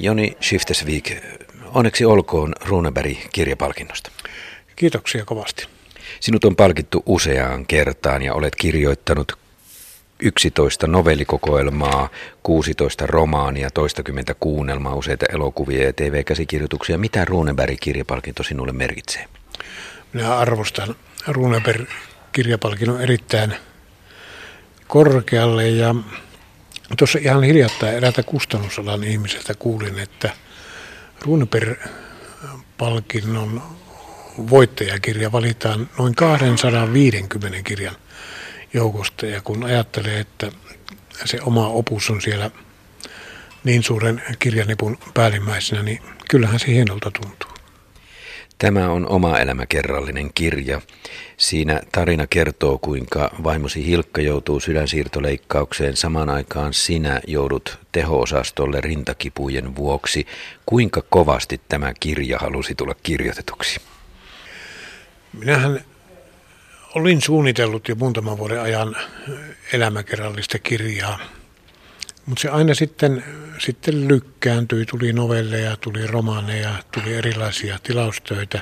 Joni Shiftesvik, onneksi olkoon Runeberg kirjapalkinnosta. Kiitoksia kovasti. Sinut on palkittu useaan kertaan ja olet kirjoittanut 11 novellikokoelmaa, 16 romaania, toistakymmentä kuunnelmaa, useita elokuvia ja TV-käsikirjoituksia. Mitä Runeberg-kirjapalkinto sinulle merkitsee? Minä arvostan Runeberg-kirjapalkinnon erittäin korkealle ja tuossa ihan hiljattain eräältä kustannusalan ihmiseltä kuulin, että Runeberg-palkinnon voittajakirja valitaan noin 250 kirjan joukosta. Ja kun ajattelee, että se oma opus on siellä niin suuren kirjanipun päällimmäisenä, niin kyllähän se hienolta tuntuu. Tämä on oma elämäkerrallinen kirja. Siinä tarina kertoo, kuinka vaimosi Hilkka joutuu sydänsiirtoleikkaukseen. Samaan aikaan sinä joudut teho-osastolle rintakipujen vuoksi. Kuinka kovasti tämä kirja halusi tulla kirjoitetuksi? Minähän olin suunnitellut jo muutaman vuoden ajan elämäkerrallista kirjaa, mutta se aina sitten, sitten lykkääntyi. Tuli novelleja, tuli romaaneja, tuli erilaisia tilaustöitä,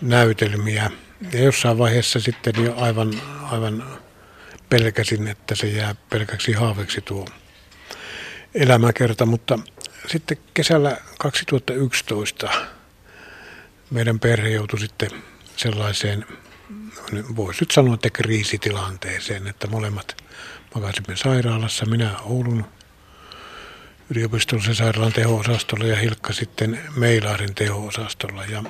näytelmiä. Ja jossain vaiheessa sitten jo aivan, aivan pelkäsin, että se jää pelkäksi haaveksi tuo elämäkerta, mutta sitten kesällä 2011 meidän perhe joutui sitten sellaiseen, voisi nyt sanoa, että kriisitilanteeseen, että molemmat makasimme sairaalassa, minä Oulun yliopistollisen sairaalan teho-osastolla ja Hilkka sitten Meilaarin teho-osastolla. Ja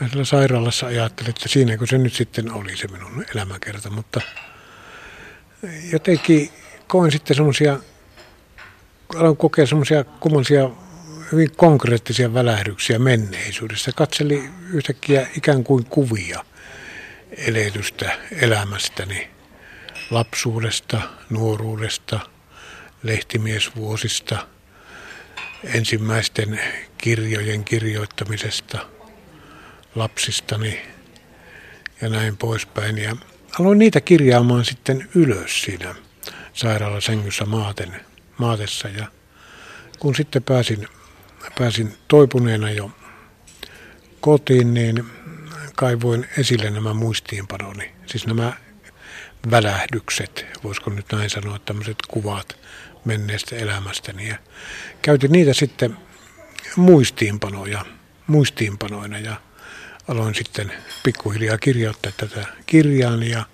mä siellä sairaalassa ajattelin, että siinäkö se nyt sitten oli se minun elämäkerta, mutta jotenkin koin sitten semmoisia, aloin kokea semmoisia kummallisia hyvin konkreettisia välähdyksiä menneisyydestä. Katseli yhtäkkiä ikään kuin kuvia eletystä elämästäni, lapsuudesta, nuoruudesta, lehtimiesvuosista, ensimmäisten kirjojen kirjoittamisesta, lapsistani ja näin poispäin. Ja aloin niitä kirjaamaan sitten ylös siinä sairaalasängyssä maaten, maatessa ja kun sitten pääsin pääsin toipuneena jo kotiin, niin kaivoin esille nämä muistiinpanoni. Siis nämä välähdykset, voisiko nyt näin sanoa, tämmöiset kuvat menneestä elämästäni. Ja käytin niitä sitten muistiinpanoja, muistiinpanoina ja aloin sitten pikkuhiljaa kirjoittaa tätä kirjaani ja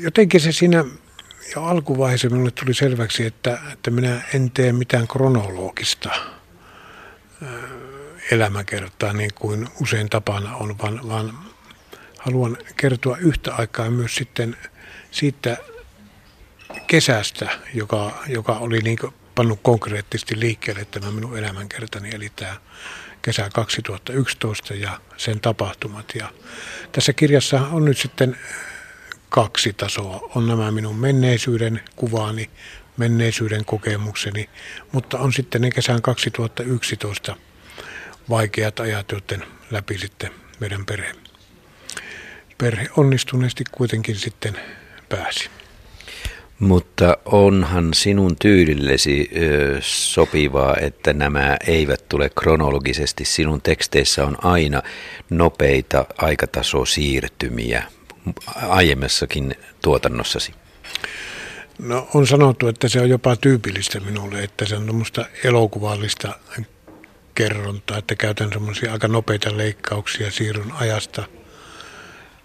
jotenkin se siinä jo alkuvaiheessa minulle tuli selväksi, että, että minä en tee mitään kronologista elämäkertaa niin kuin usein tapana on, vaan, vaan haluan kertoa yhtä aikaa myös sitten siitä kesästä, joka, joka oli niin pannut konkreettisesti liikkeelle tämä minun elämänkertani, eli tämä kesä 2011 ja sen tapahtumat. Ja tässä kirjassa on nyt sitten kaksi tasoa. On nämä minun menneisyyden kuvaani, menneisyyden kokemukseni, mutta on sitten ne kesän 2011 vaikeat ajat, joiden läpi sitten meidän perhe, perhe onnistuneesti kuitenkin sitten pääsi. Mutta onhan sinun tyylillesi ö, sopivaa, että nämä eivät tule kronologisesti. Sinun teksteissä on aina nopeita aikatasosiirtymiä aiemmassakin tuotannossasi? No on sanottu, että se on jopa tyypillistä minulle, että se on tämmöistä elokuvallista kerrontaa, että käytän semmoisia aika nopeita leikkauksia, siirryn ajasta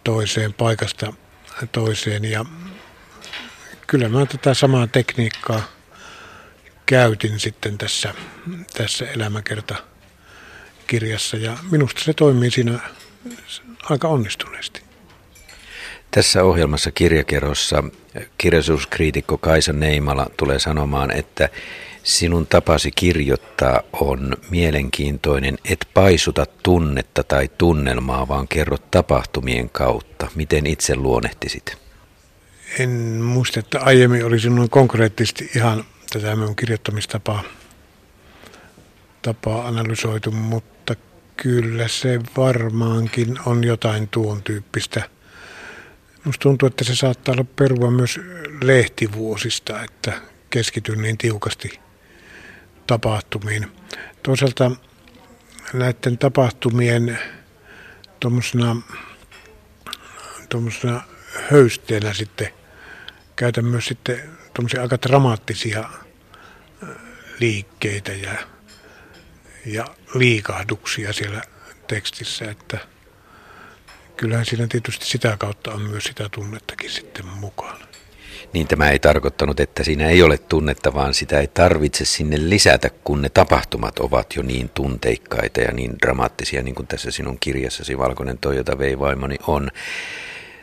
toiseen, paikasta toiseen ja kyllä mä tätä samaa tekniikkaa käytin sitten tässä, tässä elämäkerta kirjassa ja minusta se toimii siinä aika onnistuneesti. Tässä ohjelmassa kirjakerrossa kirjallisuuskriitikko Kaisa Neimala tulee sanomaan, että sinun tapasi kirjoittaa on mielenkiintoinen, et paisuta tunnetta tai tunnelmaa, vaan kerrot tapahtumien kautta. Miten itse luonnehtisit? En muista, että aiemmin olisi noin konkreettisesti ihan tätä minun kirjoittamistapaa tapaa analysoitu, mutta kyllä se varmaankin on jotain tuon tyyppistä – Minusta tuntuu, että se saattaa olla perua myös lehtivuosista, että keskityn niin tiukasti tapahtumiin. Toisaalta näiden tapahtumien tuommoisena tuommoisena höysteenä sitten käytän myös sitten tuommoisia aika dramaattisia liikkeitä ja, ja liikahduksia siellä tekstissä, että kyllähän siinä tietysti sitä kautta on myös sitä tunnettakin sitten mukana. Niin tämä ei tarkoittanut, että siinä ei ole tunnetta, vaan sitä ei tarvitse sinne lisätä, kun ne tapahtumat ovat jo niin tunteikkaita ja niin dramaattisia, niin kuin tässä sinun kirjassasi Valkoinen Toyota vei vaimoni on.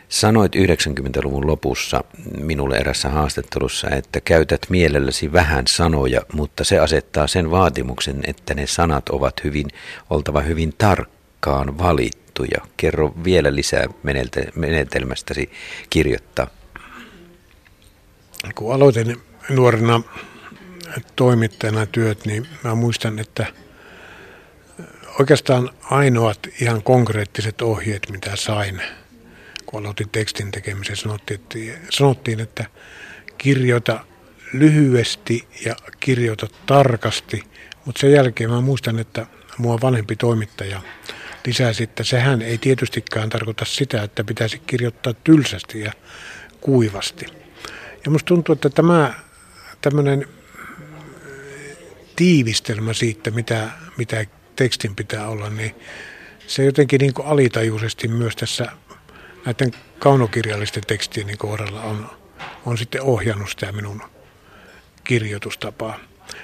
Sanoit 90-luvun lopussa minulle erässä haastattelussa, että käytät mielelläsi vähän sanoja, mutta se asettaa sen vaatimuksen, että ne sanat ovat hyvin, oltava hyvin tarkkaan valittuja. Kerro vielä lisää menetelmästäsi kirjoittaa. Kun aloitin nuorena toimittajana työt, niin mä muistan, että oikeastaan ainoat ihan konkreettiset ohjeet, mitä sain – kun aloitin tekstin tekemisen, sanottiin, että, sanottiin, että kirjoita lyhyesti ja kirjoita tarkasti, mutta sen jälkeen mä muistan, että mua vanhempi toimittaja lisäsi, että sehän ei tietystikään tarkoita sitä, että pitäisi kirjoittaa tylsästi ja kuivasti. Ja musta tuntuu, että tämä tämmöinen tiivistelmä siitä, mitä, mitä tekstin pitää olla, niin se jotenkin niin kuin alitajuisesti myös tässä näiden kaunokirjallisten tekstien kohdalla on, on sitten ohjannut sitä minun kirjoitustapaa.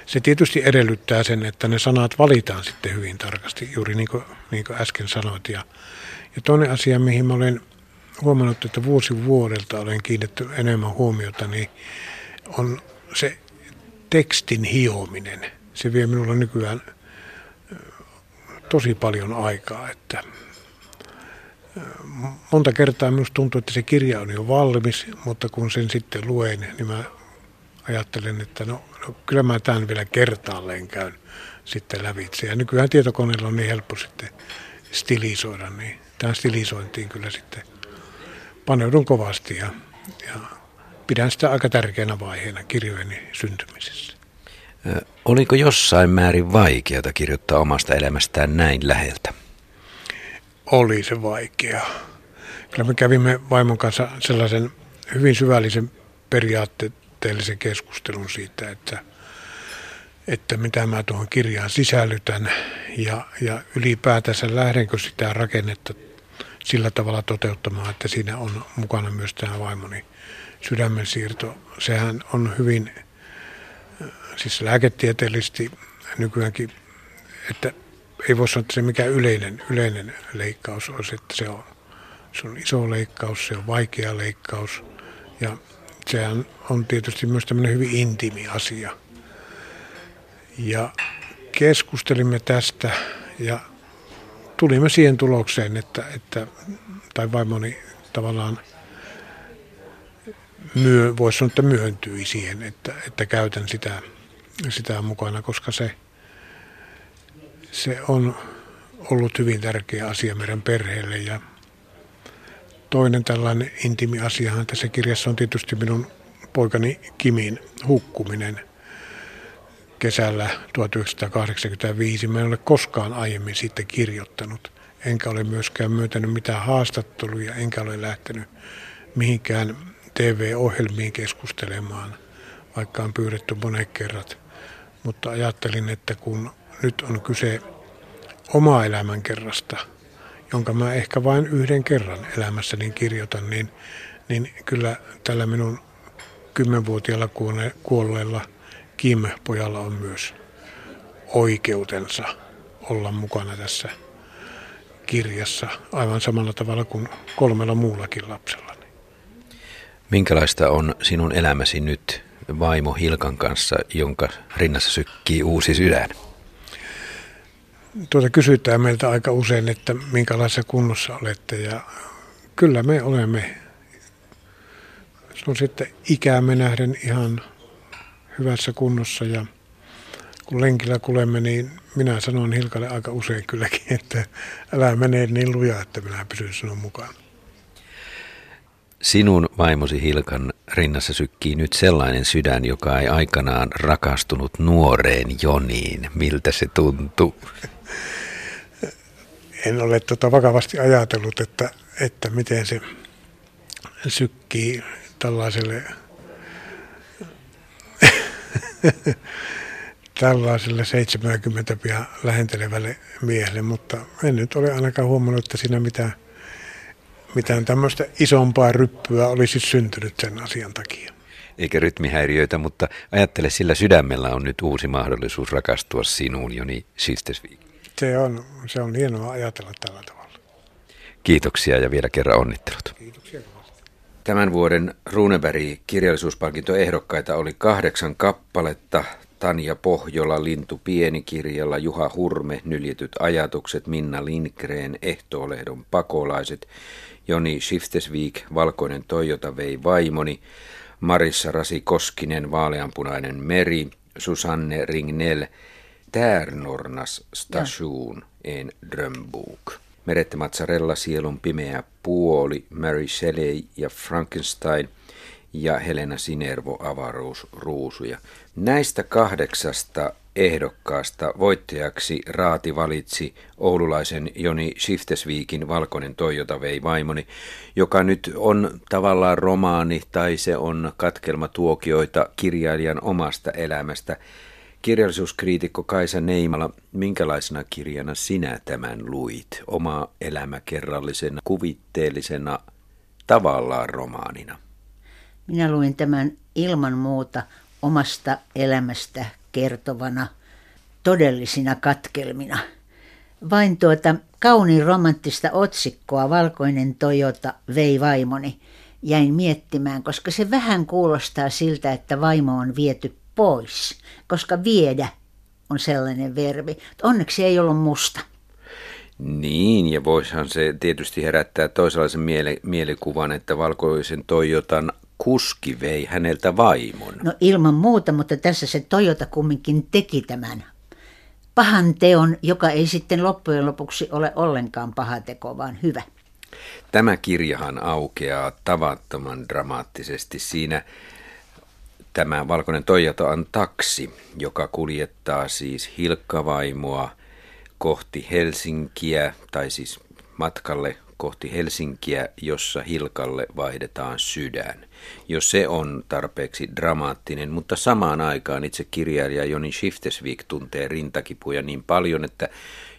Se tietysti edellyttää sen, että ne sanat valitaan sitten hyvin tarkasti, juuri niin kuin, niin kuin äsken sanoit. Ja, ja toinen asia, mihin mä olen huomannut, että vuosi vuodelta olen kiinnitetty enemmän huomiota, niin on se tekstin hiominen. Se vie minulla nykyään tosi paljon aikaa, että monta kertaa minusta tuntuu, että se kirja on jo valmis, mutta kun sen sitten luen, niin mä ajattelen, että no, no kyllä mä tämän vielä kertaalleen käyn sitten lävitse. Ja nykyään tietokoneella on niin helppo sitten stilisoida, niin tähän stilisointiin kyllä sitten paneudun kovasti ja, ja pidän sitä aika tärkeänä vaiheena kirjojeni syntymisessä. Oliko jossain määrin vaikeata kirjoittaa omasta elämästään näin läheltä? oli se vaikea. Kyllä me kävimme vaimon kanssa sellaisen hyvin syvällisen periaatteellisen keskustelun siitä, että, että mitä mä tuohon kirjaan sisällytän ja, ja ylipäätänsä lähdenkö sitä rakennetta sillä tavalla toteuttamaan, että siinä on mukana myös tämä vaimoni sydämen siirto. Sehän on hyvin, siis lääketieteellisesti nykyäänkin, että ei voi sanoa, että se mikä yleinen, yleinen leikkaus olisi, että se on, se on iso leikkaus, se on vaikea leikkaus ja sehän on tietysti myös tämmöinen hyvin intiimi asia. Ja keskustelimme tästä ja tulimme siihen tulokseen, että, että tai vaimoni tavallaan myö, voisi sanoa, että myöntyi siihen, että, että käytän sitä, sitä mukana, koska se se on ollut hyvin tärkeä asia meidän perheelle. Ja toinen tällainen intimi asiahan tässä kirjassa on tietysti minun poikani Kimin hukkuminen kesällä 1985. Mä en ole koskaan aiemmin sitten kirjoittanut, enkä ole myöskään myöntänyt mitään haastatteluja, enkä ole lähtenyt mihinkään TV-ohjelmiin keskustelemaan, vaikka on pyydetty monet kerrat. Mutta ajattelin, että kun nyt on kyse oma elämänkerrasta, jonka mä ehkä vain yhden kerran elämässäni kirjoitan, niin, niin kyllä tällä minun kymmenvuotiaalla kuolleella Kim-pojalla on myös oikeutensa olla mukana tässä kirjassa aivan samalla tavalla kuin kolmella muullakin lapsella. Minkälaista on sinun elämäsi nyt vaimo Hilkan kanssa, jonka rinnassa sykkii uusi sydän? tuota kysytään meiltä aika usein, että minkälaisessa kunnossa olette ja kyllä me olemme on sitten ikäämme nähden ihan hyvässä kunnossa ja kun lenkillä kulemme, niin minä sanon Hilkalle aika usein kylläkin, että älä mene niin lujaa, että minä pysyn sinun mukaan. Sinun vaimosi Hilkan rinnassa sykkii nyt sellainen sydän, joka ei aikanaan rakastunut nuoreen Joniin. Miltä se tuntuu? En ole tota vakavasti ajatellut, että, että miten se sykkii tällaiselle tällaiselle 70 pia lähentelevälle miehelle, mutta en nyt ole ainakaan huomannut, että siinä mitään, mitään tämmöistä isompaa ryppyä olisi syntynyt sen asian takia. Eikä rytmihäiriöitä, mutta ajattele, sillä sydämellä on nyt uusi mahdollisuus rakastua sinuun, Joni Sistesvik. Se on, se on hienoa ajatella tällä tavalla. Kiitoksia ja vielä kerran onnittelut. Kiitoksia. Tämän vuoden Runeberg kirjallisuuspalkintoehdokkaita oli kahdeksan kappaletta. Tanja Pohjola, Lintu Pienikirjalla, Juha Hurme, Nyljetyt ajatukset, Minna Lindgren, Ehtoolehdon pakolaiset, Joni Shiftesvik, Valkoinen Toyota vei vaimoni, Marissa Rasi Koskinen, Vaaleanpunainen meri, Susanne Ringnell, Tärnornas station, en drömbok. Merette Mazzarella, Sielun pimeä puoli, Mary Shelley ja Frankenstein ja Helena Sinervo, avaruusruusuja. Näistä kahdeksasta ehdokkaasta voittajaksi Raati valitsi oululaisen Joni Shiftesviikin Valkoinen Toyota vei vaimoni, joka nyt on tavallaan romaani tai se on katkelma tuokioita kirjailijan omasta elämästä. Kirjallisuuskriitikko Kaisa Neimala, minkälaisena kirjana sinä tämän luit? Oma elämä kerrallisena, kuvitteellisena, tavallaan romaanina? Minä luin tämän ilman muuta omasta elämästä kertovana todellisina katkelmina. Vain tuota kauniin romanttista otsikkoa Valkoinen Toyota vei vaimoni jäin miettimään, koska se vähän kuulostaa siltä, että vaimo on viety pois, koska viedä on sellainen verbi. Onneksi ei ollut musta. Niin, ja voisihan se tietysti herättää toisenlaisen miele- mielikuvan, että valkoisen Toyotan kuski vei häneltä vaimon. No ilman muuta, mutta tässä se Toyota kumminkin teki tämän pahan teon, joka ei sitten loppujen lopuksi ole ollenkaan paha teko, vaan hyvä. Tämä kirjahan aukeaa tavattoman dramaattisesti. Siinä tämä valkoinen Toyota on taksi, joka kuljettaa siis Hilkkavaimoa kohti Helsinkiä, tai siis matkalle kohti Helsinkiä, jossa Hilkalle vaihdetaan sydän. Jos se on tarpeeksi dramaattinen, mutta samaan aikaan itse kirjailija Joni Shiftesvik tuntee rintakipuja niin paljon, että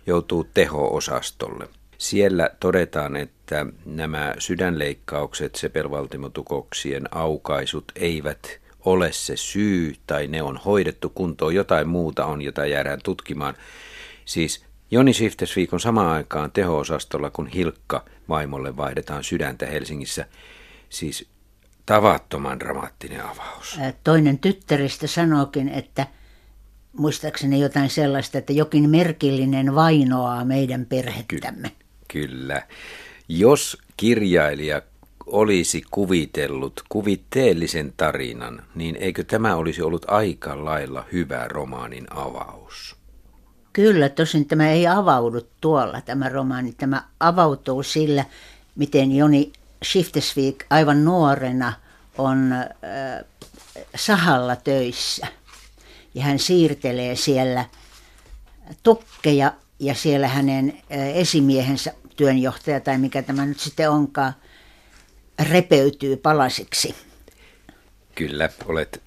joutuu teho-osastolle. Siellä todetaan, että nämä sydänleikkaukset, sepelvaltimotukoksien aukaisut eivät ole se syy tai ne on hoidettu kuntoon, jotain muuta on, jota jäädään tutkimaan. Siis Joni Shiftesvik on samaan aikaan teho-osastolla, kun Hilkka vaimolle vaihdetaan sydäntä Helsingissä. Siis tavattoman dramaattinen avaus. Toinen tyttäristä sanookin, että muistaakseni jotain sellaista, että jokin merkillinen vainoaa meidän perhettämme. Ky- kyllä. Jos kirjailija olisi kuvitellut kuvitteellisen tarinan, niin eikö tämä olisi ollut aika lailla hyvä romaanin avaus? Kyllä, tosin tämä ei avaudu tuolla, tämä romaani. Tämä avautuu sillä, miten Joni Shiftesvik aivan nuorena on äh, sahalla töissä. Ja hän siirtelee siellä tukkeja ja siellä hänen esimiehensä työnjohtaja tai mikä tämä nyt sitten onkaan, repeytyy palasiksi. Kyllä, olet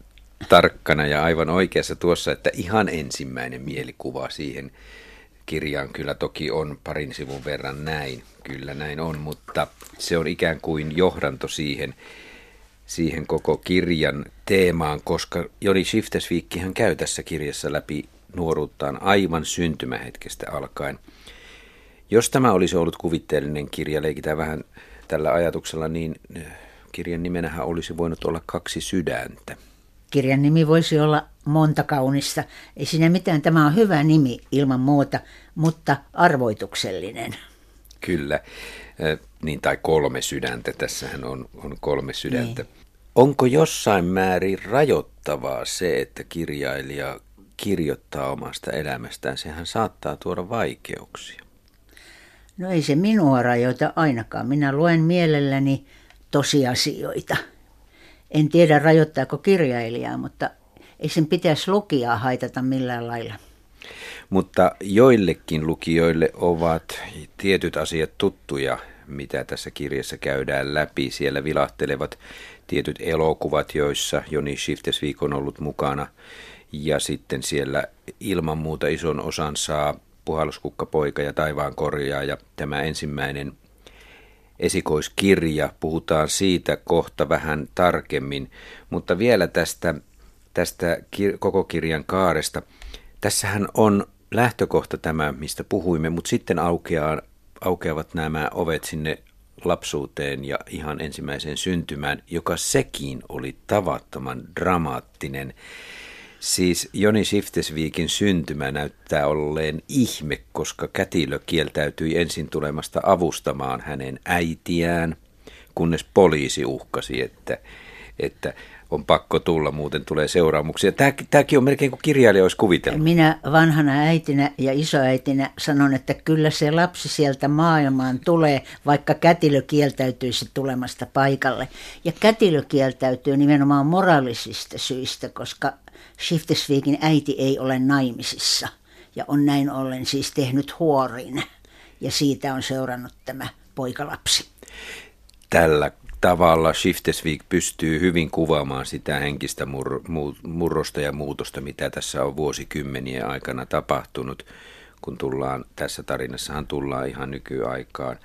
tarkkana ja aivan oikeassa tuossa, että ihan ensimmäinen mielikuva siihen kirjaan kyllä toki on parin sivun verran näin. Kyllä näin on, mutta se on ikään kuin johdanto siihen, siihen koko kirjan teemaan, koska Joni Shiftesviikkihän käy tässä kirjassa läpi nuoruuttaan aivan syntymähetkestä alkaen. Jos tämä olisi ollut kuvitteellinen kirja, leikitään vähän tällä ajatuksella, niin eh, kirjan nimenähän olisi voinut olla kaksi sydäntä. Kirjan nimi voisi olla monta kaunista. Ei siinä mitään, tämä on hyvä nimi ilman muuta, mutta arvoituksellinen. Kyllä, eh, niin tai kolme sydäntä, tässähän on, on kolme sydäntä. Niin. Onko jossain määrin rajoittavaa se, että kirjailija kirjoittaa omasta elämästään? Sehän saattaa tuoda vaikeuksia. No ei se minua rajoita ainakaan. Minä luen mielelläni tosiasioita. En tiedä rajoittaako kirjailijaa, mutta ei sen pitäisi lukijaa haitata millään lailla. Mutta joillekin lukijoille ovat tietyt asiat tuttuja, mitä tässä kirjassa käydään läpi. Siellä vilahtelevat tietyt elokuvat, joissa Joni Shiftesvik on ollut mukana. Ja sitten siellä ilman muuta ison osan saa Puhalluskukkapoika ja Taivaan korjaa ja tämä ensimmäinen esikoiskirja. Puhutaan siitä kohta vähän tarkemmin, mutta vielä tästä, tästä kir- koko kirjan kaaresta. Tässähän on lähtökohta tämä, mistä puhuimme, mutta sitten aukeaa, aukeavat nämä ovet sinne lapsuuteen ja ihan ensimmäiseen syntymään, joka sekin oli tavattoman dramaattinen. Siis Joni Shiftesviikin syntymä näyttää olleen ihme, koska kätilö kieltäytyi ensin tulemasta avustamaan hänen äitiään, kunnes poliisi uhkasi, että, että on pakko tulla, muuten tulee seuraamuksia. Tämä, tämäkin on melkein kuin kirjailija olisi kuvitellut. Minä vanhana äitinä ja isoäitinä sanon, että kyllä se lapsi sieltä maailmaan tulee, vaikka kätilö kieltäytyisi tulemasta paikalle. Ja kätilö kieltäytyy nimenomaan moraalisista syistä, koska Shiftesviikin äiti ei ole naimisissa ja on näin ollen siis tehnyt huorin. Ja siitä on seurannut tämä poikalapsi. Tällä tavalla Shiftesvik pystyy hyvin kuvaamaan sitä henkistä mur- murrosta ja muutosta, mitä tässä on vuosikymmenien aikana tapahtunut, kun tullaan, tässä tarinassahan tullaan ihan nykyaikaan.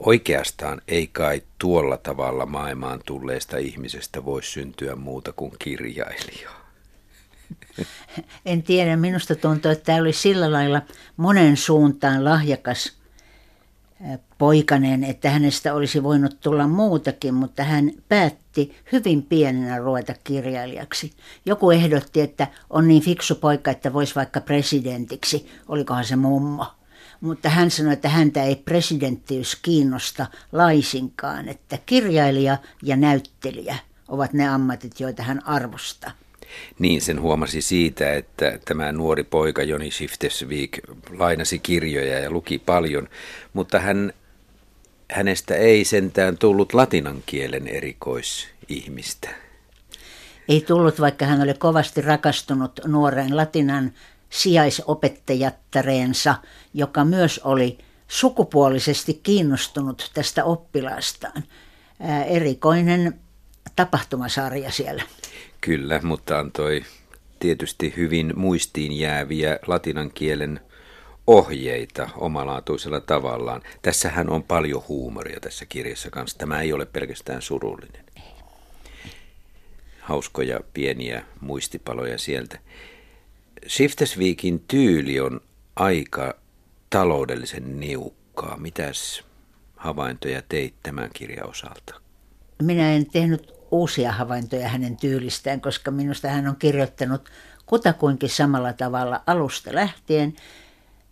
Oikeastaan ei kai tuolla tavalla maailmaan tulleesta ihmisestä voi syntyä muuta kuin kirjailija. En tiedä, minusta tuntuu, että tämä oli sillä lailla monen suuntaan lahjakas poikanen, että hänestä olisi voinut tulla muutakin, mutta hän päätti hyvin pienenä ruveta kirjailijaksi. Joku ehdotti, että on niin fiksu poika, että voisi vaikka presidentiksi, olikohan se mummo. Mutta hän sanoi, että häntä ei presidenttiys kiinnosta laisinkaan, että kirjailija ja näyttelijä ovat ne ammatit, joita hän arvostaa. Niin sen huomasi siitä, että tämä nuori poika Joni Shiftesvik lainasi kirjoja ja luki paljon, mutta hän, hänestä ei sentään tullut latinan kielen erikoisihmistä. Ei tullut, vaikka hän oli kovasti rakastunut nuoren latinan sijaisopettajattareensa, joka myös oli sukupuolisesti kiinnostunut tästä oppilaastaan. Erikoinen tapahtumasarja siellä. Kyllä, mutta antoi tietysti hyvin muistiin jääviä latinan kielen ohjeita omalaatuisella tavallaan. Tässähän on paljon huumoria tässä kirjassa kanssa. Tämä ei ole pelkästään surullinen. Hauskoja pieniä muistipaloja sieltä. Shiftesviikin tyyli on aika taloudellisen niukkaa. Mitäs havaintoja teit tämän kirjan osalta? Minä en tehnyt uusia havaintoja hänen tyylistään, koska minusta hän on kirjoittanut kutakuinkin samalla tavalla alusta lähtien.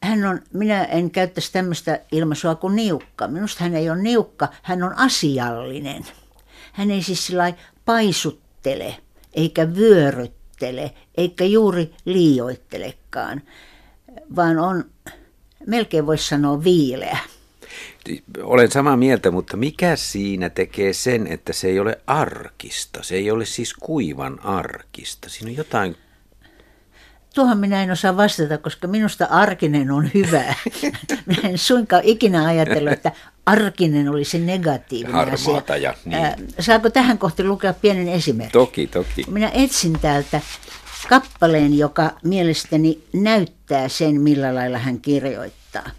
Hän on, minä en käyttäisi tämmöistä ilmaisua kuin niukka. Minusta hän ei ole niukka, hän on asiallinen. Hän ei siis sillä paisuttele, eikä vyöryttele, eikä juuri liioittelekaan, vaan on, melkein voisi sanoa viileä olen samaa mieltä, mutta mikä siinä tekee sen, että se ei ole arkista? Se ei ole siis kuivan arkista. Siinä on jotain Tuohon minä en osaa vastata, koska minusta arkinen on hyvä. Minä en suinkaan ikinä ajatellut, että arkinen oli se negatiivinen Harmaata asia. Ja, niin. Saako tähän kohti lukea pienen esimerkin? Toki, toki. Minä etsin täältä kappaleen, joka mielestäni näyttää sen, millä lailla hän kirjoittaa.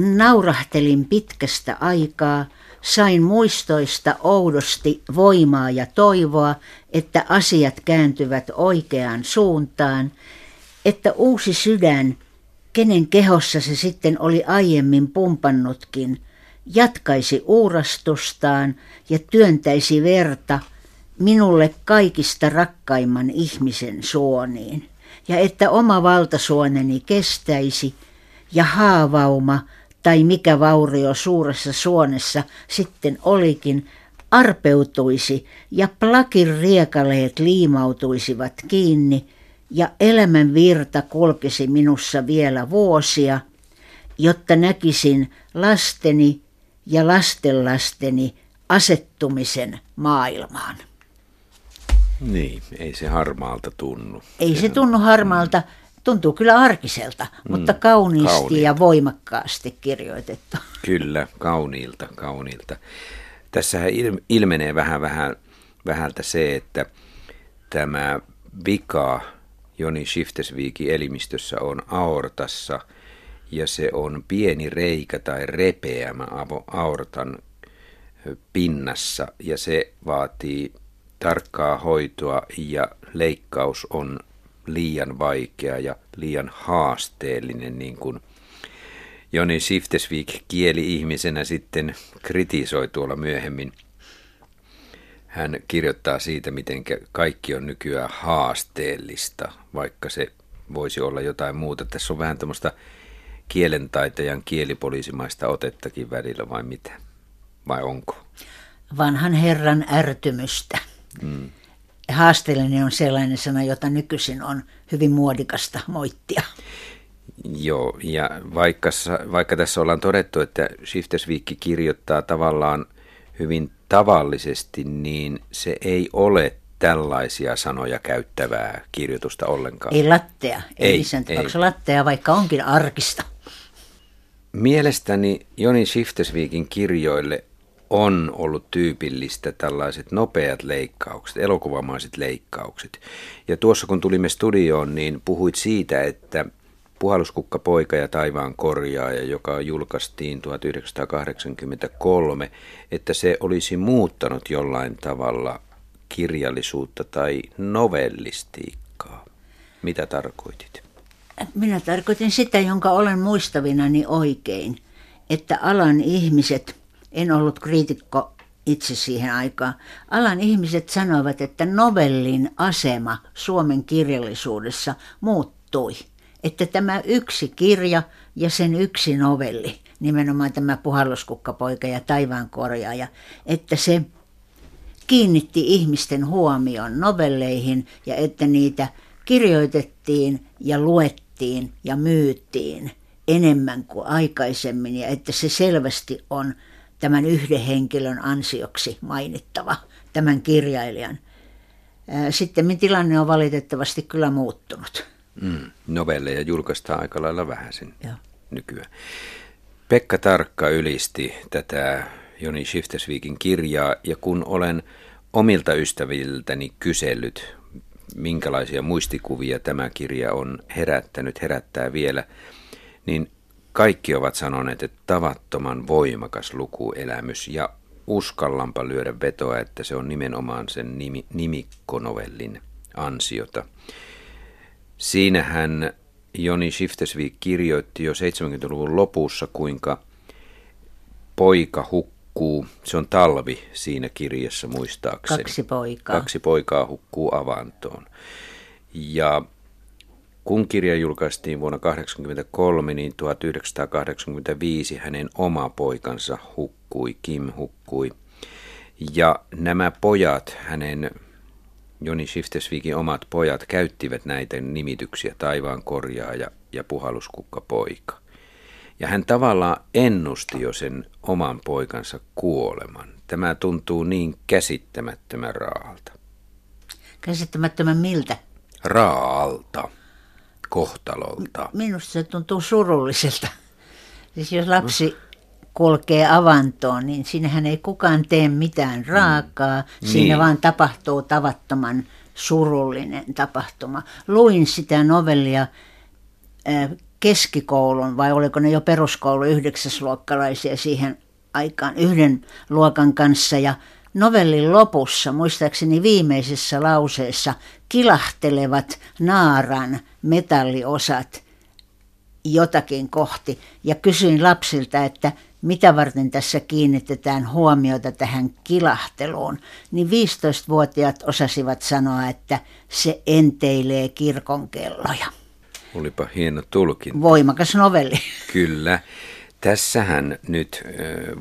Naurahtelin pitkästä aikaa, sain muistoista oudosti voimaa ja toivoa, että asiat kääntyvät oikeaan suuntaan, että uusi sydän, kenen kehossa se sitten oli aiemmin pumpannutkin, jatkaisi uurastustaan ja työntäisi verta minulle kaikista rakkaimman ihmisen suoniin, ja että oma valtasuoneni kestäisi ja haavauma – tai mikä vaurio suuressa suonessa sitten olikin, arpeutuisi ja plakin riekaleet liimautuisivat kiinni ja elämän virta kulkisi minussa vielä vuosia, jotta näkisin lasteni ja lastenlasteni asettumisen maailmaan. Niin, ei se harmaalta tunnu. Ei se tunnu harmaalta, tuntuu kyllä arkiselta, mm, mutta kauniisti kauniilta. ja voimakkaasti kirjoitettu. Kyllä, kauniilta, kauniilta. Tässähän ilmenee vähän, vähän vähältä se, että tämä vika Joni Shiftesviikin elimistössä on aortassa ja se on pieni reikä tai repeämä aortan pinnassa ja se vaatii tarkkaa hoitoa ja leikkaus on liian vaikea ja liian haasteellinen, niin kuin Joni Siftesvik kieli-ihmisenä sitten kritisoi tuolla myöhemmin. Hän kirjoittaa siitä, miten kaikki on nykyään haasteellista, vaikka se voisi olla jotain muuta. Tässä on vähän tämmöistä kielentaitajan kielipoliisimaista otettakin välillä, vai mitä? Vai onko? Vanhan herran ärtymystä. Mm. Haasteellinen on sellainen sana, jota nykyisin on hyvin muodikasta moittia. Joo, ja vaikka, vaikka tässä ollaan todettu, että Shiftesviikki kirjoittaa tavallaan hyvin tavallisesti, niin se ei ole tällaisia sanoja käyttävää kirjoitusta ollenkaan. Ei lattea, ei, ei missään tapauksessa lattea, vaikka onkin arkista. Mielestäni Joni Shiftesviikin kirjoille on ollut tyypillistä tällaiset nopeat leikkaukset, elokuvamaiset leikkaukset. Ja tuossa kun tulimme studioon, niin puhuit siitä, että Puhaluskukka poika ja taivaan korjaaja, joka julkaistiin 1983, että se olisi muuttanut jollain tavalla kirjallisuutta tai novellistiikkaa. Mitä tarkoitit? Minä tarkoitin sitä, jonka olen muistavinani oikein, että alan ihmiset, en ollut kriitikko itse siihen aikaan, alan ihmiset sanoivat, että novellin asema Suomen kirjallisuudessa muuttui – että tämä yksi kirja ja sen yksi novelli, nimenomaan tämä Puhalluskukkapoika ja Taivaan korjaaja, että se kiinnitti ihmisten huomion novelleihin ja että niitä kirjoitettiin ja luettiin ja myyttiin enemmän kuin aikaisemmin ja että se selvästi on tämän yhden henkilön ansioksi mainittava, tämän kirjailijan. Sitten tilanne on valitettavasti kyllä muuttunut. Mm, novelleja julkaistaan aika lailla vähäisen ja. nykyään. Pekka Tarkka ylisti tätä Joni Shiftesviikin kirjaa ja kun olen omilta ystäviltäni kysellyt, minkälaisia muistikuvia tämä kirja on herättänyt, herättää vielä, niin kaikki ovat sanoneet, että tavattoman voimakas lukuelämys ja uskallampa lyödä vetoa, että se on nimenomaan sen nimi, nimikkonovellin ansiota. Siinähän Joni Shiftesvik kirjoitti jo 70-luvun lopussa, kuinka poika hukkuu, se on talvi siinä kirjassa muistaakseni. Kaksi poikaa. Kaksi poikaa hukkuu avantoon. Ja kun kirja julkaistiin vuonna 1983, niin 1985 hänen oma poikansa hukkui, Kim hukkui. Ja nämä pojat, hänen Joni Shiftesvikin omat pojat käyttivät näitä nimityksiä taivaan korjaaja ja puhaluskukka poika. Ja hän tavallaan ennusti jo sen oman poikansa kuoleman. Tämä tuntuu niin käsittämättömän raalta. Käsittämättömän miltä? Raalta, kohtalolta. Minusta se tuntuu surulliselta. Siis jos lapsi kulkee avantoon, niin sinnehän ei kukaan tee mitään raakaa. Mm. Siinä niin. vaan tapahtuu tavattoman surullinen tapahtuma. Luin sitä novellia keskikoulun, vai oliko ne jo peruskoulu yhdeksäsluokkalaisia siihen aikaan yhden luokan kanssa. Ja novellin lopussa, muistaakseni viimeisessä lauseessa, kilahtelevat naaran metalliosat jotakin kohti. Ja kysyin lapsilta, että mitä varten tässä kiinnitetään huomiota tähän kilahteluun, niin 15-vuotiaat osasivat sanoa, että se enteilee kirkonkelloja. Olipa hieno tulkinta. Voimakas novelli. Kyllä. Tässähän nyt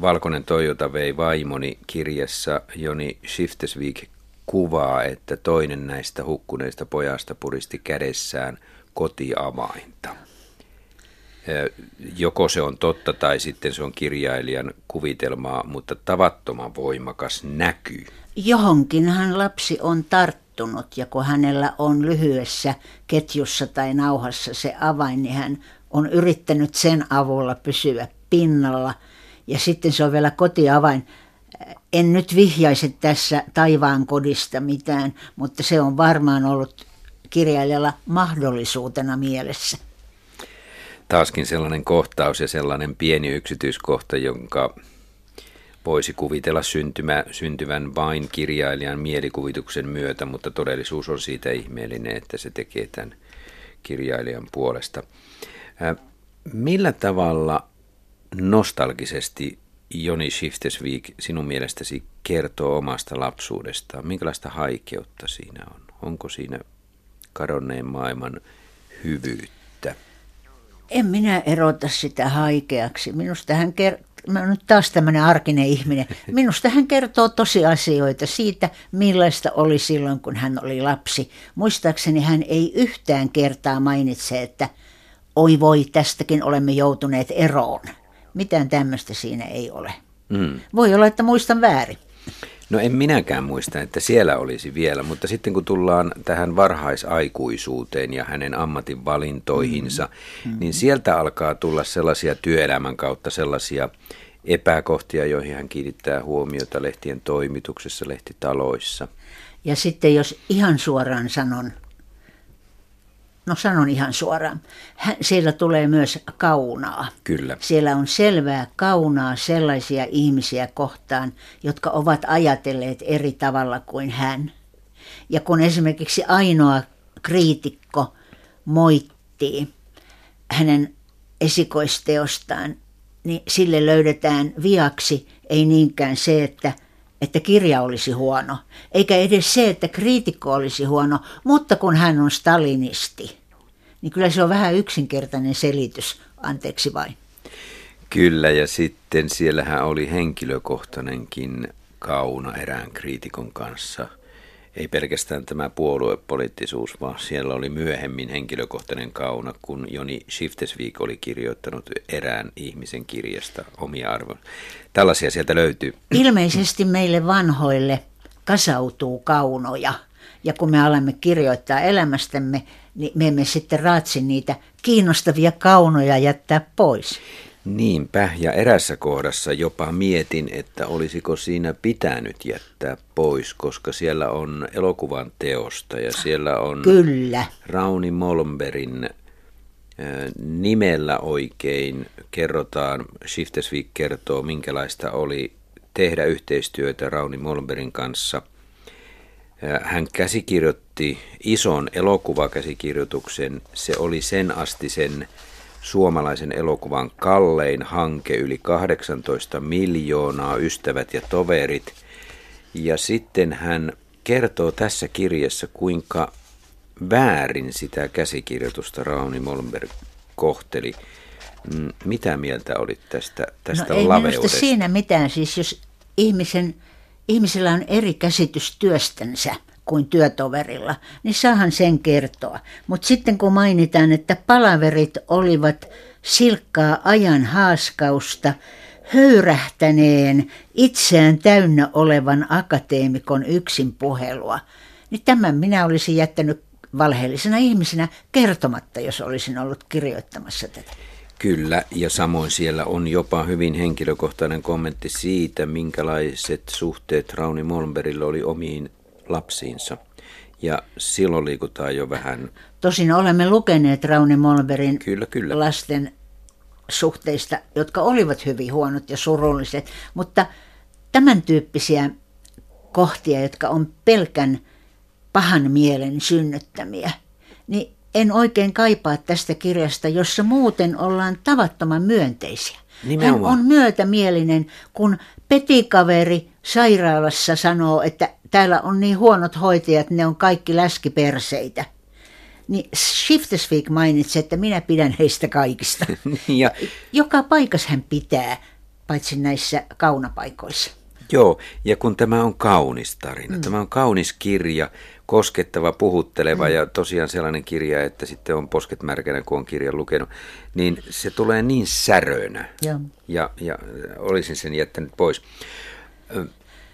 Valkoinen Toyota vei vaimoni kirjassa Joni Shiftesvik kuvaa, että toinen näistä hukkuneista pojasta puristi kädessään kotiavainta. Joko se on totta tai sitten se on kirjailijan kuvitelmaa, mutta tavattoman voimakas näkyy. Johonkinhan lapsi on tarttunut ja kun hänellä on lyhyessä ketjussa tai nauhassa se avain, niin hän on yrittänyt sen avulla pysyä pinnalla. Ja sitten se on vielä kotiavain. En nyt vihjaisi tässä taivaan kodista mitään, mutta se on varmaan ollut kirjailijalla mahdollisuutena mielessä. Taaskin sellainen kohtaus ja sellainen pieni yksityiskohta, jonka voisi kuvitella syntymä, syntyvän vain kirjailijan mielikuvituksen myötä, mutta todellisuus on siitä ihmeellinen, että se tekee tämän kirjailijan puolesta. Millä tavalla nostalgisesti Joni Shiftesvik sinun mielestäsi kertoo omasta lapsuudestaan? Minkälaista haikeutta siinä on? Onko siinä kadonneen maailman hyvyyttä? En minä erota sitä haikeaksi. Minusta hän ker- mä nyt taas tämmöinen arkinen ihminen. Minusta hän kertoo tosiasioita siitä, millaista oli silloin, kun hän oli lapsi. Muistaakseni hän ei yhtään kertaa mainitse, että oi voi, tästäkin olemme joutuneet eroon. Mitään tämmöistä siinä ei ole. Mm. Voi olla, että muistan väärin. No en minäkään muista, että siellä olisi vielä, mutta sitten kun tullaan tähän varhaisaikuisuuteen ja hänen ammatinvalintoihinsa, mm-hmm. niin sieltä alkaa tulla sellaisia työelämän kautta sellaisia epäkohtia, joihin hän kiinnittää huomiota lehtien toimituksessa, lehtitaloissa. Ja sitten jos ihan suoraan sanon, No sanon ihan suoraan. Siellä tulee myös kaunaa. Kyllä. Siellä on selvää kaunaa sellaisia ihmisiä kohtaan, jotka ovat ajatelleet eri tavalla kuin hän. Ja kun esimerkiksi ainoa kriitikko moittii hänen esikoisteostaan, niin sille löydetään viaksi ei niinkään se, että – että kirja olisi huono, eikä edes se, että kriitikko olisi huono, mutta kun hän on stalinisti, niin kyllä se on vähän yksinkertainen selitys, anteeksi vain. Kyllä, ja sitten siellähän oli henkilökohtainenkin kauna erään kriitikon kanssa – ei pelkästään tämä puoluepoliittisuus, vaan siellä oli myöhemmin henkilökohtainen kauna, kun Joni Shiftesvik oli kirjoittanut erään ihmisen kirjasta omia arvoja. Tällaisia sieltä löytyy. Ilmeisesti meille vanhoille kasautuu kaunoja, ja kun me alamme kirjoittaa elämästämme, niin me emme sitten raatsi niitä kiinnostavia kaunoja jättää pois. Niinpä, ja erässä kohdassa jopa mietin, että olisiko siinä pitänyt jättää pois, koska siellä on elokuvan teosta ja siellä on Kyllä. Rauni Molmberin nimellä oikein kerrotaan, Shiftesvik kertoo, minkälaista oli tehdä yhteistyötä Rauni Molmberin kanssa. Hän käsikirjoitti ison elokuvakäsikirjoituksen, se oli sen asti sen suomalaisen elokuvan kallein hanke, yli 18 miljoonaa ystävät ja toverit. Ja sitten hän kertoo tässä kirjassa, kuinka väärin sitä käsikirjoitusta Rauni Molmberg kohteli. Mm, mitä mieltä olit tästä, tästä no ei laveudesta? siinä mitään. Siis jos ihmisen, ihmisellä on eri käsitys työstänsä, kuin työtoverilla, niin saahan sen kertoa. Mutta sitten kun mainitaan, että palaverit olivat silkkaa ajan haaskausta, höyrähtäneen, itseään täynnä olevan akateemikon yksin puhelua, niin tämän minä olisin jättänyt valheellisena ihmisenä kertomatta, jos olisin ollut kirjoittamassa tätä. Kyllä, ja samoin siellä on jopa hyvin henkilökohtainen kommentti siitä, minkälaiset suhteet Rauni Molmbergilla oli omiin lapsiinsa. Ja silloin liikutaan jo vähän... Tosin olemme lukeneet Rauni Molberin kyllä, kyllä. lasten suhteista, jotka olivat hyvin huonot ja surulliset, mutta tämän tyyppisiä kohtia, jotka on pelkän pahan mielen synnyttämiä, niin en oikein kaipaa tästä kirjasta, jossa muuten ollaan tavattoman myönteisiä. Nimenomaan. Hän on myötämielinen, kun petikaveri sairaalassa sanoo, että täällä on niin huonot hoitajat, ne on kaikki läskiperseitä. Niin Shiftesvik mainitsi, että minä pidän heistä kaikista. ja... Joka paikassa hän pitää, paitsi näissä kaunapaikoissa. Joo, ja kun tämä on kaunis tarina, mm. tämä on kaunis kirja, koskettava, puhutteleva mm. ja tosiaan sellainen kirja, että sitten on posket märkänä, kun on kirjan lukenut, niin se tulee niin särönä. Ja, ja, ja olisin sen jättänyt pois.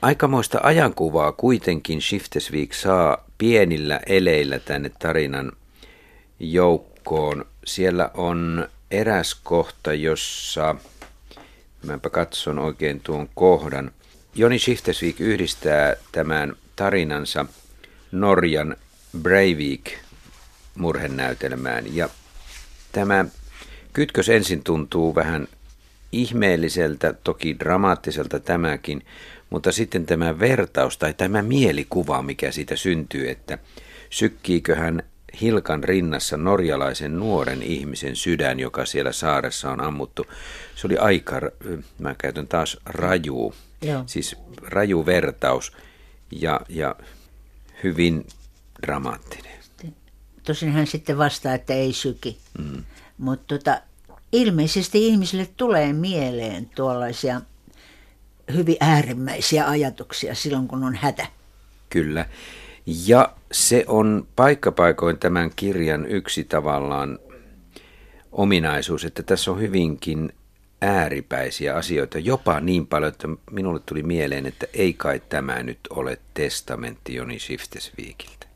Aikamoista ajankuvaa kuitenkin Shiftesweek saa pienillä eleillä tänne tarinan joukkoon. Siellä on eräs kohta, jossa, mäpä katson oikein tuon kohdan, Joni Shiftesweek yhdistää tämän tarinansa Norjan Breivik murhenäytelmään. Ja tämä kytkös ensin tuntuu vähän ihmeelliseltä, toki dramaattiselta tämäkin, mutta sitten tämä vertaus tai tämä mielikuva, mikä siitä syntyy, että sykkiikö hän Hilkan rinnassa norjalaisen nuoren ihmisen sydän, joka siellä saaressa on ammuttu. Se oli aika, mä käytän taas raju, Joo. siis raju vertaus ja, ja hyvin dramaattinen. Tosin hän sitten vastaa, että ei syki. Mm. Mutta tota, ilmeisesti ihmisille tulee mieleen tuollaisia hyvin äärimmäisiä ajatuksia silloin, kun on hätä. Kyllä. Ja se on paikkapaikoin tämän kirjan yksi tavallaan ominaisuus, että tässä on hyvinkin ääripäisiä asioita, jopa niin paljon, että minulle tuli mieleen, että ei kai tämä nyt ole testamentti Joni Shiftesviikiltä.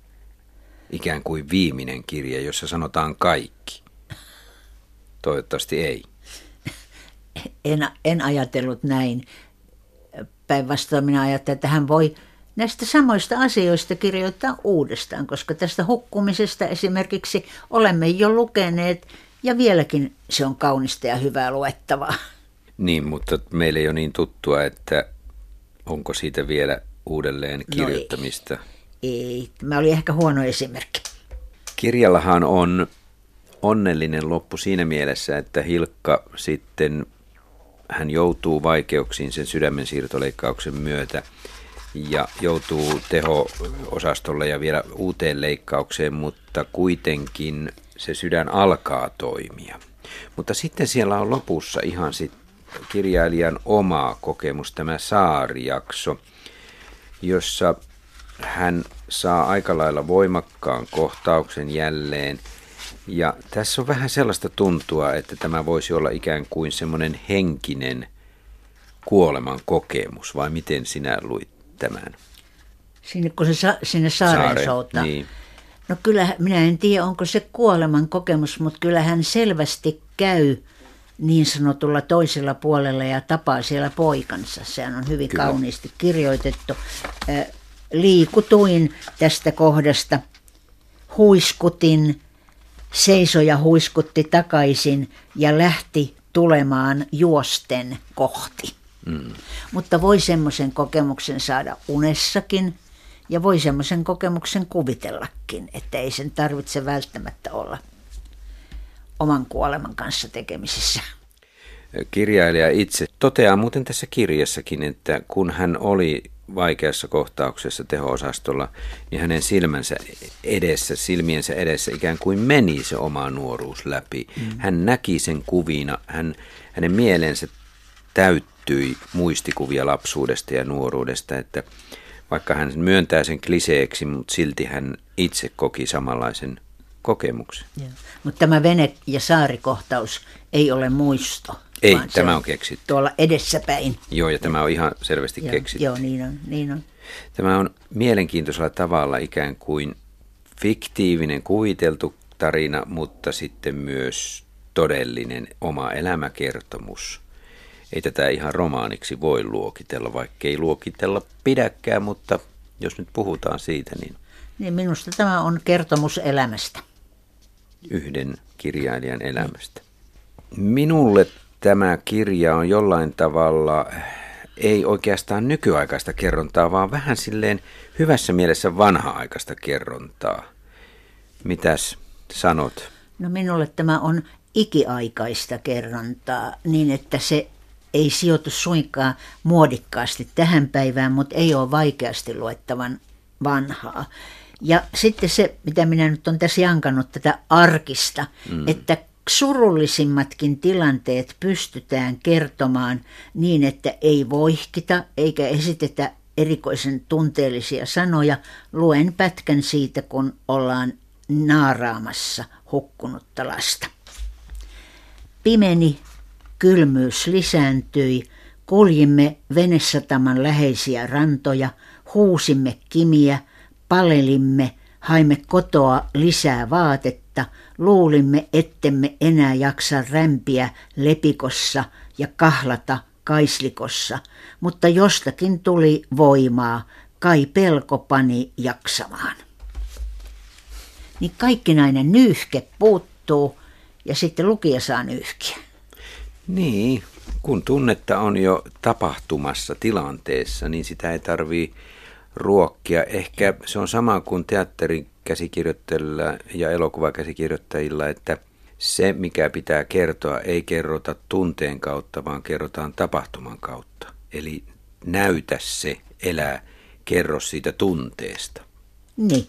Ikään kuin viimeinen kirja, jossa sanotaan kaikki. Toivottavasti ei. En, en ajatellut näin. Päinvastoin minä ajattelin, että hän voi näistä samoista asioista kirjoittaa uudestaan, koska tästä hukkumisesta esimerkiksi olemme jo lukeneet ja vieläkin se on kaunista ja hyvää luettavaa. Niin, mutta meille ei ole niin tuttua, että onko siitä vielä uudelleen kirjoittamista. No ei. ei, tämä oli ehkä huono esimerkki. Kirjallahan on onnellinen loppu siinä mielessä, että Hilkka sitten, hän joutuu vaikeuksiin sen sydämen siirtoleikkauksen myötä ja joutuu teho-osastolle ja vielä uuteen leikkaukseen, mutta kuitenkin se sydän alkaa toimia. Mutta sitten siellä on lopussa ihan sit kirjailijan oma kokemus, tämä saarijakso, jossa hän saa aika lailla voimakkaan kohtauksen jälleen. Ja tässä on vähän sellaista tuntua, että tämä voisi olla ikään kuin semmoinen henkinen kuoleman kokemus, vai miten sinä luit tämän? Sinne, kun se sa- sinne saaren Saare, Niin. No kyllä, minä en tiedä, onko se kuoleman kokemus, mutta kyllä hän selvästi käy niin sanotulla toisella puolella ja tapaa siellä poikansa. Sehän on hyvin kyllä. kauniisti kirjoitettu. Liikutuin tästä kohdasta, huiskutin, seisoja huiskutti takaisin ja lähti tulemaan juosten kohti. Mm. Mutta voi semmoisen kokemuksen saada unessakin – ja voi semmoisen kokemuksen kuvitellakin, että ei sen tarvitse välttämättä olla oman kuoleman kanssa tekemisissä. Kirjailija itse toteaa muuten tässä kirjassakin, että kun hän oli vaikeassa kohtauksessa teho-osastolla, niin hänen silmänsä edessä, silmiensä edessä ikään kuin meni se oma nuoruus läpi. Mm. Hän näki sen kuvina, hän, hänen mielensä täyttyi muistikuvia lapsuudesta ja nuoruudesta, että vaikka hän myöntää sen kliseeksi, mutta silti hän itse koki samanlaisen kokemuksen. Mutta tämä vene- ja saarikohtaus ei ole muisto. Ei, tämä on, on keksitty. Tuolla edessäpäin. Joo, ja tämä on ihan selvästi joo, keksitty. Joo, niin on, niin on. Tämä on mielenkiintoisella tavalla ikään kuin fiktiivinen, kuviteltu tarina, mutta sitten myös todellinen oma elämäkertomus ei tätä ihan romaaniksi voi luokitella, vaikka ei luokitella pidäkään, mutta jos nyt puhutaan siitä, niin... Niin minusta tämä on kertomus elämästä. Yhden kirjailijan elämästä. Minulle tämä kirja on jollain tavalla ei oikeastaan nykyaikaista kerrontaa, vaan vähän silleen hyvässä mielessä vanha-aikaista kerrontaa. Mitäs sanot? No minulle tämä on ikiaikaista kerrontaa niin, että se ei sijoitu suinkaan muodikkaasti tähän päivään, mutta ei ole vaikeasti luettavan vanhaa. Ja sitten se, mitä minä nyt olen tässä jankannut tätä arkista, mm. että surullisimmatkin tilanteet pystytään kertomaan niin, että ei voihkita eikä esitetä erikoisen tunteellisia sanoja. Luen pätkän siitä, kun ollaan naaraamassa hukkunutta lasta. Pimeni, kylmyys lisääntyi, kuljimme venesataman läheisiä rantoja, huusimme kimiä, palelimme, haimme kotoa lisää vaatetta, luulimme, ettemme enää jaksa rämpiä lepikossa ja kahlata kaislikossa, mutta jostakin tuli voimaa, kai pelko pani jaksamaan. Niin kaikkinainen nyyhke puuttuu ja sitten lukija saa nyyhkiä. Niin, kun tunnetta on jo tapahtumassa tilanteessa, niin sitä ei tarvii ruokkia. Ehkä se on sama kuin teatterin käsikirjoittajilla ja elokuvakäsikirjoittajilla, että se, mikä pitää kertoa, ei kerrota tunteen kautta, vaan kerrotaan tapahtuman kautta. Eli näytä se, elää, kerro siitä tunteesta. Niin.